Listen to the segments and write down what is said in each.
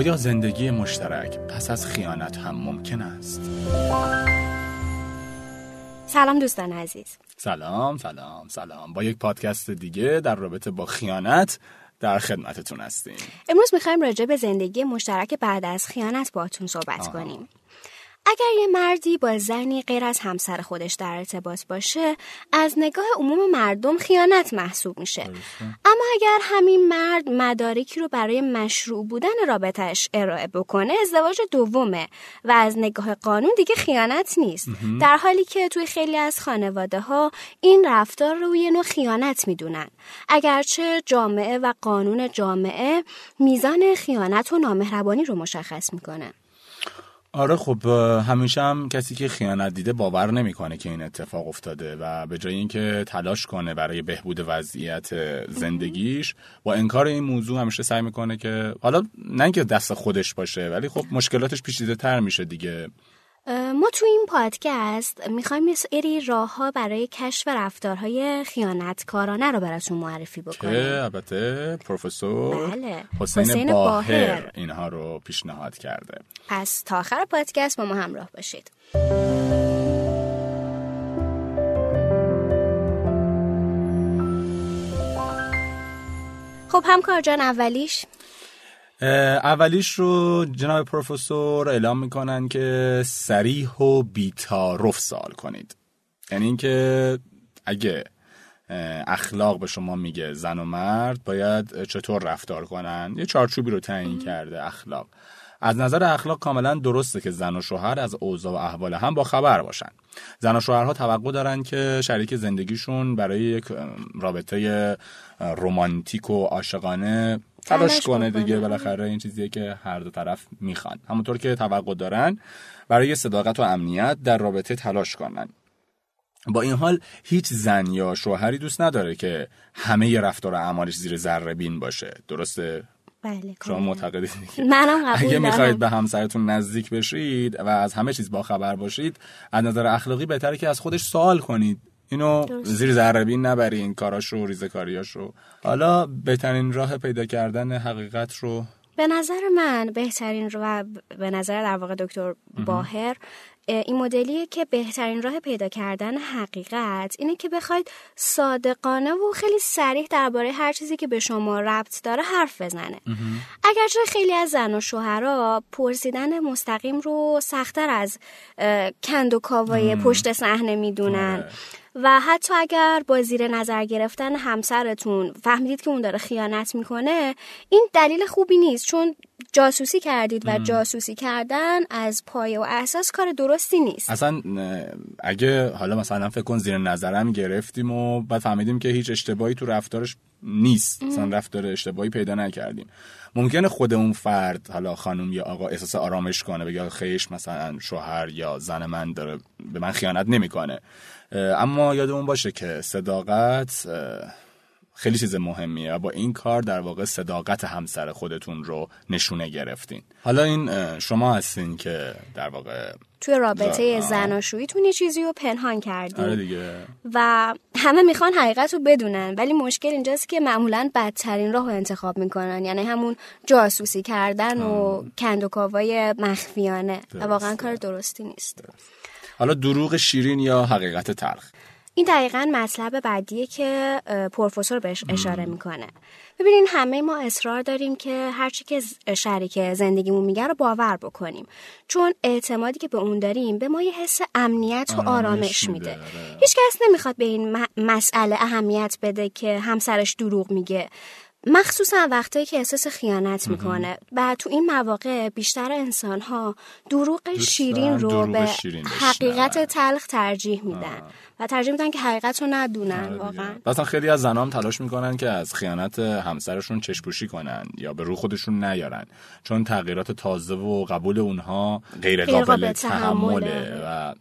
آیا زندگی مشترک پس از خیانت هم ممکن است؟ سلام دوستان عزیز. سلام سلام سلام. با یک پادکست دیگه در رابطه با خیانت در خدمتتون هستیم. امروز می‌خوایم راجع به زندگی مشترک بعد از خیانت باهاتون صحبت کنیم. اگر یه مردی با زنی غیر از همسر خودش در ارتباط باشه از نگاه عموم مردم خیانت محسوب میشه. اما اگر همین مرد مدارکی رو برای مشروع بودن رابطش ارائه بکنه ازدواج دومه و از نگاه قانون دیگه خیانت نیست. در حالی که توی خیلی از خانواده ها این رفتار رو یه نوع خیانت می‌دونن. اگرچه جامعه و قانون جامعه میزان خیانت و نامهربانی رو مشخص می‌کنه. آره خب همیشه هم کسی که خیانت دیده باور نمی‌کنه که این اتفاق افتاده و به جای اینکه تلاش کنه برای بهبود وضعیت زندگیش با انکار این موضوع همیشه سعی می‌کنه که حالا نه اینکه دست خودش باشه ولی خب مشکلاتش پیچیده تر میشه دیگه. ما تو این پادکست می‌خوایم یه سری راه ها برای کشف رفتارهای خیانتکارانه رو براتون معرفی بکنیم که البته پروفسور بله. حسین, حسین باهر باهر. اینها رو پیشنهاد کرده پس تا آخر پادکست با ما همراه باشید خب همکار جان اولیش اولیش رو جناب پروفسور اعلام می‌کنن که سریح و بیتارف سوال کنید. یعنی اینکه اگه اخلاق به شما میگه زن و مرد باید چطور رفتار کنن؟ یه چارچوبی رو تعیین کرده اخلاق. از نظر اخلاق کاملا درسته که زن و شوهر از اوضاع و احوال هم با خبر باشن. زن و شوهرها توقع دارن که شریک زندگیشون برای یک رابطه رمانتیک و عاشقانه تلاش کنه. دیگه بالاخره این چیزیه که هر دو طرف می‌خوان همونطور که توقع دارن برای صداقت و امنیت در رابطه تلاش کنن با این حال هیچ زن یا شوهری دوست نداره که همه رفتار و اعمالش زیر ذره بین باشه درسته بله شما. معتقدید منم قبول اگه دارم. می‌خواید به همسرتون نزدیک بشید و از همه چیز با خبر باشید از نظر اخلاقی بهتره که از خودش سوال کنید اینو درست. زیر ذره بین نبرین کاراش رو ریزکاریاش رو حالا بهترین راه پیدا کردن حقیقت رو به نظر من بهترین و به نظر در واقع دکتر باهر اه، این مدلیه که بهترین راه پیدا کردن حقیقت اینه که بخواید صادقانه و خیلی سریح درباره هر چیزی که به شما ربط داره حرف بزنه. اگرچه خیلی از زن و شوهرها پرسیدن مستقیم رو سختتر از کند و کاوای پشت صحنه می‌دونن. آره. و حتی اگر با زیر نظر گرفتن همسرتون فهمیدید که اون داره خیانت می‌کنه این دلیل خوبی نیست چون جاسوسی کردید و جاسوسی کردن از پایه و اساس کار درستی نیست. اصلا اگه حالا مثلا فکر کن زیر نظرم گرفتیم و بعد فهمیدیم که هیچ اشتباهی تو رفتارش نیست. مثلا رفتار اشتباهی پیدا نکردیم. ممکنه خود اون فرد حالا خانم یا آقا احساس آرامش کنه بگه خیش مثلا شوهر یا زن من داره به من خیانت نمی‌کنه. اما یادمون باشه که صداقت خیلی چیز مهمیه و با این کار در واقع صداقت همسر خودتون رو نشونه گرفتین. حالا این شما هستین که در واقع توی رابطه آه. زناشوییتون یه چیزی رو پنهان کردین. آره دیگه. و همه می‌خوان حقیقت رو بدونن ولی مشکل اینجاست که معمولا بدترین راه رو انتخاب می‌کنن. یعنی همون جاسوسی کردن و کند و کاوای مخفیانه. و واقعا. کار درستی نیست. حالا دروغ شیرین یا حقیقت تلخ؟ این دقیقا مطلب بعدیه که پروفسور بهش اشاره می‌کنه. ببینین همه ما اصرار داریم که هرچی که شریک زندگیمون میگه رو باور بکنیم. چون اعتمادی که به اون داریم به ما یه حس امنیت و آرامش میده، آره. هیچ کس نمی‌خواد به این مسئله اهمیت بده که همسرش دروغ میگه. مخصوصا وقتایی که احساس خیانت می‌کنه و تو این مواقع بیشتر انسان ها دروغ شیرین رو دروغ به شیرین. حقیقت تلخ ترجیح میدن و ترجیح میدن که حقیقت رو ندونن آره واقعا. مثلا خیلی از زنام تلاش می‌کنن که از خیانت همسرشون چشپوشی کنن یا به رو خودشون نیارن چون تغییرات تازه و قبول اونها غیر قابل قابل تحمله. و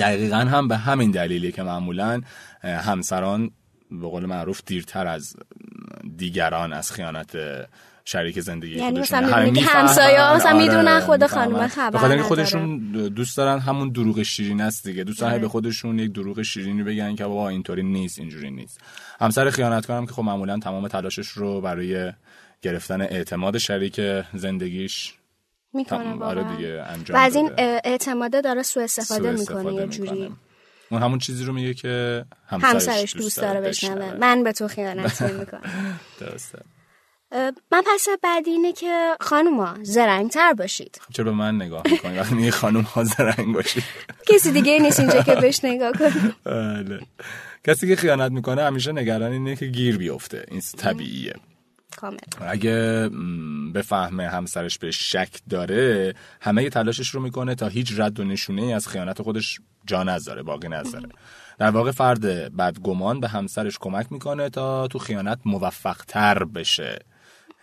دقیقا هم به همین دلیلی که معمولا همسران به قول معروف دیرتر از دیگران از خیانت شریک زندگی یعنی خودشون مثلا می‌دونی که. همسایه‌ها مثلا آره، می‌دونن خود. خانومه خبر به خاطر اینکه نداره. خودشون دوست دارن همون دروغ شیرین است دیگه دوست دارن آره. به خودشون یک دروغ شیرینی بگن که بابا اینطوری نیست اینجوری نیست همسر خیانتکارم که خب معمولا تمام تلاشش رو برای گرفتن اعتماد شریک زندگیش می‌کنه آره دیگه انجام و از این اعتماده داره سوء استفاده می‌کنه استفاده یه می‌کنه. اون همون چیزی رو میگه که همسرش, همسرش دوست داره بشنوه. من به تو خیانت نمی‌کنم. درسته. من پس بعدی اینه که خانوما زرنگتر باشید. چرا به من نگاه می‌کنی وقتی میگه خانم ها زرنگ باشی کسی دیگه نیست اینجا که بهش نگاه کنه. بله. کسی که خیانت می‌کنه همیشه نگران اینه که گیر بیفته. این طبیعیه. کامل. اگه م، بفهمه همسرش به شک داره همه تلاشش رو می‌کنه تا هیچ رد و نشونه ای از خیانت خودش جا نذاره باقی نذاره. در واقع فرد بدگمان به همسرش کمک می‌کنه تا تو خیانت موفق تر بشه.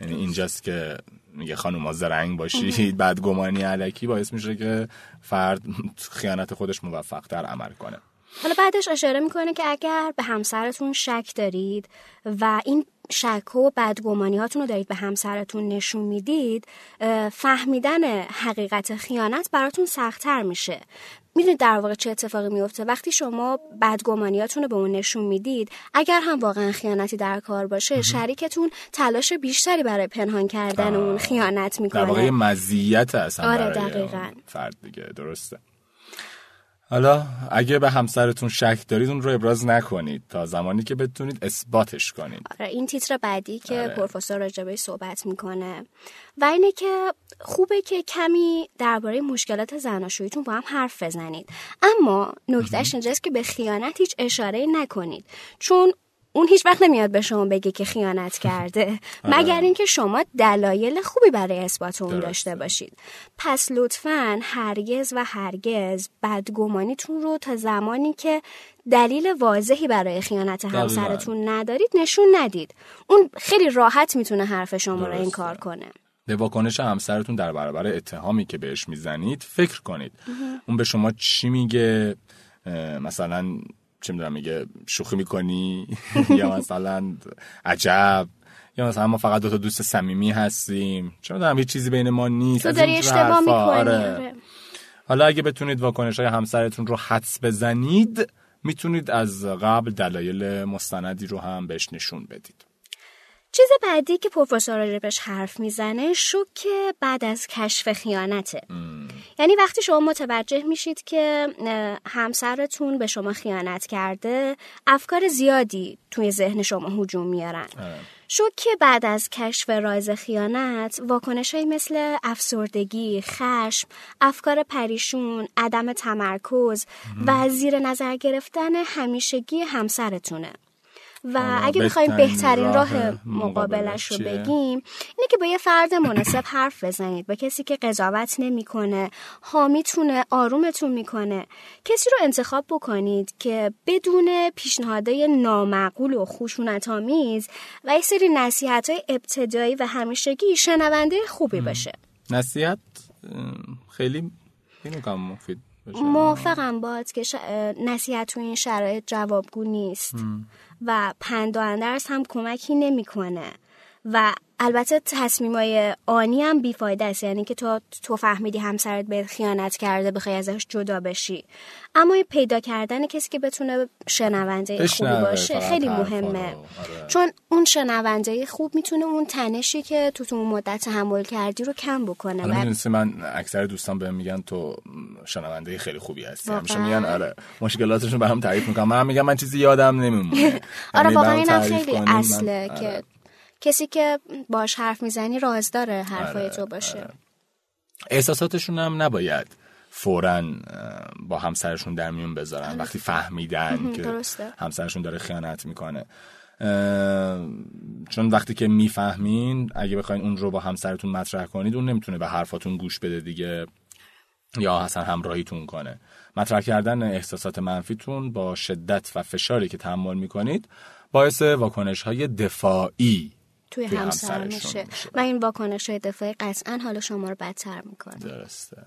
یعنی اینجاست که میگه خانوما زرنگ باشید بدگمانی علکی باعث میشه که فرد خیانت خودش موفق تر عمل کنه. حالا بعدش اشاره می‌کنه که اگر به همسرتون شک دارید و این شک و بدگمانی هاتون رو دارید به همسرتون نشون می‌دید فهمیدن حقیقت خیانت براتون سختتر میشه. می‌دونید در واقع چه اتفاقی میفته وقتی شما بدگمانیاتون رو به اون نشون می‌دید اگر هم واقعا خیانتی در کار باشه شریکتون تلاش بیشتری برای پنهان کردن اون خیانت می‌کنه در واقع مزیت اصلا آره، دقیقاً. فرد دیگه درسته. حالا اگه به همسرتون شک دارید اون رو ابراز نکنید تا زمانی که بتونید اثباتش کنید. آره این تیتر بعدی که آره. پروفسور راجبه صحبت می‌کنه. و اینه که خوبه که کمی درباره مشکلات زناشوییتون با هم حرف بزنید. اما نکتهش اینجاست که به خیانت هیچ اشاره نکنید. چون اون هیچ وقت نمیاد به شما بگه که خیانت کرده. مگر اینکه شما دلایل خوبی برای اثبات اون. داشته باشید. پس لطفا هرگز و هرگز بدگمانیتون رو تا زمانی که دلیل واضحی برای خیانت همسرتون ندارید نشون ندید. اون خیلی راحت می‌تونه حرف شما رو درسته. انکار کنه. به واکنش همسرتون در برابر اتهامی که بهش می‌زنید فکر کنید. اون به شما چی میگه؟ مثلا چه می‌دونم میگه شوخی می‌کنی یا مثلا عجب یا مثلا ما فقط دو تا دوست صمیمی هستیم چه می‌دونم هیچ چیزی بین ما نیست تو داری اشتباه حرفا. می‌کنی آره. آره. حالا اگه بتونید واکنش های همسرتون رو حدس بزنید می‌تونید از قبل دلایل مستندی رو هم بهش نشون بدید چیز بعدی که پروفسور راجبش حرف می‌زنه شوک بعد از کشف خیانته. یعنی وقتی شما متوجه میشید که اه، همسرتون به شما خیانت کرده افکار زیادی توی ذهن شما هجوم میارن. شوک بعد از کشف راز خیانت واکنش مثل افسردگی، خشم، افکار پریشون، عدم تمرکز و زیر نظر گرفتن همیشگی همسرتونه. و حالا اگه بخوایم بهترین راه مقابلش رو؟ بگیم اینه که با یه فرد مناسب حرف بزنید با کسی که قضاوت نمی‌کنه حامیتونه آرومتون می‌کنه کسی رو انتخاب بکنید که بدون پیشنهادهای نامعقول و خشونت آمیز و یه سری نصیحت های ابتدایی و همیشگی شنونده خوبی باشه. نصیحت خیلی نمی‌کنم مفید موافقم باد که ش... نصیحت تو این شرایط جوابگو نیست. و اندرس هم کمکی نمی‌کنه. و البته تصمیمای آنی هم بیفایده است یعنی که تو تو فهمیدی همسرت به خیانت کرده بخوای ازش جدا بشی اما پیدا کردن کسی که بتونه شنونده خوبی باشه خیلی مهمه. آره. چون اون شنونده خوب می‌تونه اون تنشی که تو تو مدت تحمل کردی رو کم بکنه می‌دونستی من اکثر دوستان بهم میگن تو شنونده خیلی خوبی هستی؟ همیشه میگن آره مشکلاتشون برام تعریف می‌کنم من میگم من چیزی یادم نمیمونه آره یعنی واقعا اینم خیلی اصله آره. که کسی که باش حرف می‌زنی رازداره حرفای آره، تو باشه. آره. احساساتشون هم نباید فورا با همسرشون در میون بذارن. وقتی فهمیدن که درسته. همسرشون داره خیانت می‌کنه. چون وقتی که می‌فهمین اگه بخواین اون رو با همسرتون مطرح کنید اون نمی‌تونه به حرفاتون گوش بده دیگه. یا اصلا همراهیتون کنه. مطرح کردن احساسات منفیتون با شدت و فشاری که تحمل می‌کنید باعث واکنش های دفاعی توی همسر میشه. و این واکنش های دفاعی قطعا حال شما رو بدتر می‌کنه. درسته.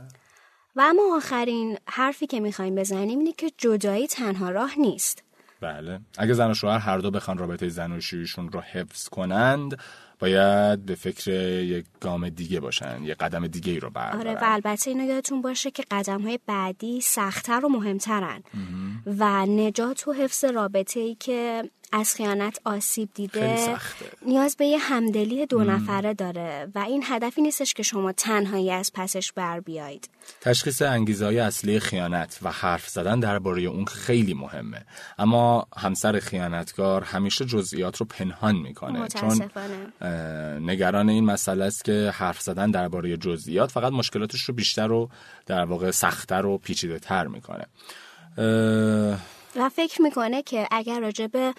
و اما آخرین حرفی که می‌خوایم بزنیم اینه که جدایی تنها راه نیست. بله. اگه زن و شوهر هر دو بخوان رابطه زن و شویشون رو حفظ کنند باید به فکر یک گام دیگه باشن یه قدم دیگه ای رو بردارن. آره و البته اینو یادتون باشه که قدم های بعدی سختتر و مهمترن. و نجات و حفظ رابطه ای که از خیانت آسیب دیده. نیاز به یه همدلی دو نفره داره و این هدفی نیستش که شما تنهایی از پسش بر بیایید. تشخیص انگیزه های اصلی خیانت و حرف زدن درباره اون خیلی مهمه. اما همسر خیانتکار همیشه جزئیات رو پنهان می‌کنه چون نگران این مسئله است که حرف زدن درباره جزئیات فقط مشکلاتش رو بیشتر و در واقع سختتر و پیچیده تر می‌کنه و فکر می‌کنه که اگر راجع به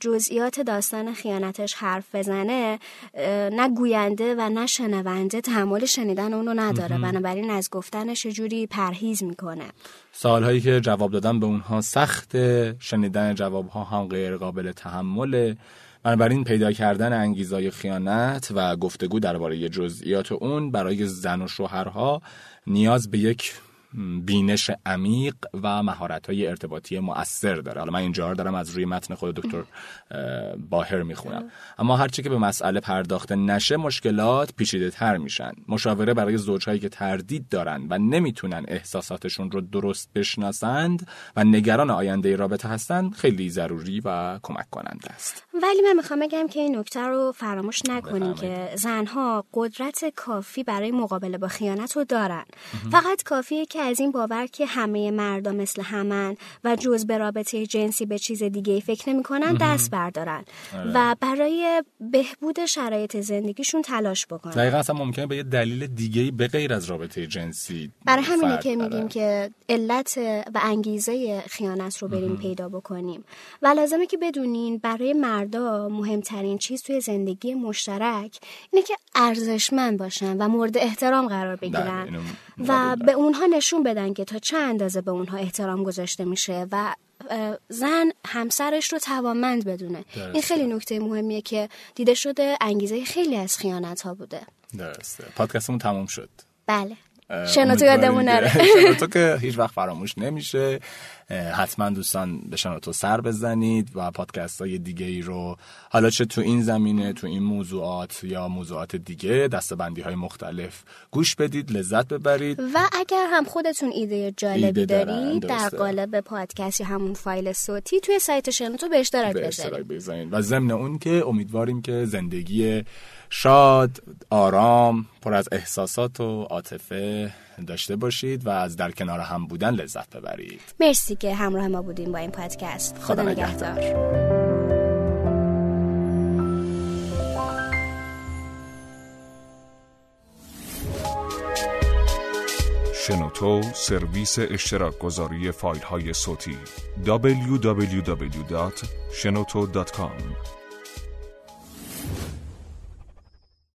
جزئیات داستان خیانتش حرف بزنه نه گوینده و نه شنونده تحمل شنیدن اونو نداره. بنابراین از گفتنش جوری پرهیز می‌کنه. سوالهایی که جواب دادن به اونها سخت شنیدن جوابها هم غیر قابل تحمله. بنابراین پیدا کردن انگیزای خیانت و گفتگو درباره جزئیات اون برای زن و شوهرها نیاز به یک بینش عمیق و مهارت های ارتباطی مؤثر داره. حالا من اینجا دارم از روی متن خود دکتر باهر می‌خونم. اما هرچی که به مسئله پرداخته نشه مشکلات پیچیده تر میشن. مشاوره برای زوجهایی که تردید دارن و نمی‌تونن احساساتشون رو درست بشناسند و نگران آینده رابطه هستن خیلی ضروری و کمک کننده است. ولی من می‌خوام بگم که این نکته رو فراموش نکنیم که زنها قدرت کافی برای مقابله با خیانت رو دارن. فقط کافیه که از این باور که همه مردم مثل همن و جز به رابطه جنسی به چیز دیگه فکر نمی‌کنن دست بردارن. آره. و برای بهبود شرایط زندگیشون تلاش بکنن. دقیقا اصلا ممکنه به یه دلیل دیگه به غیر از رابطه جنسی برای همینه که میگیم که علت و انگیزه خیانت رو بریم پیدا بکنیم. و لازمه که بدونین برای مردا مهمترین چیز توی زندگی مشترک اینه که ارزشمند باشن و مورد احترام قرار بگیرن. و به اونها نشون بدن که تا چه اندازه به اونها احترام گذاشته میشه و زن همسرش رو توانمند بدونه. این خیلی نکته مهمیه که دیده شده انگیزه خیلی از خیانت ها بوده. درسته. پادکستمون تموم شد. بله. شنوتو یادمون نره شنوتو که هیچ وقت فراموش نمیشه. حتما دوستان به شنوتو سر بزنید و پادکست های دیگه ای رو حالا چه تو این زمینه تو این موضوعات یا موضوعات دیگه دستبندی های مختلف گوش بدید لذت ببرید. و اگر هم خودتون ایده جالبی دارید در قالب پادکست یا همون فایل صوتی توی سایت شنوتو به اشتراک بذارید. و ضمن اون که امیدواریم که زندگی شاد آرام پر از احساسات و عاطفه داشته باشید و از در کنار هم بودن لذت ببرید. مرسی که همراه ما بودیم با این پادکست. خدا, خدا نگهدار. شنوتو سرویس اشتراک گذاری فایل های صوتی www.shenoto.com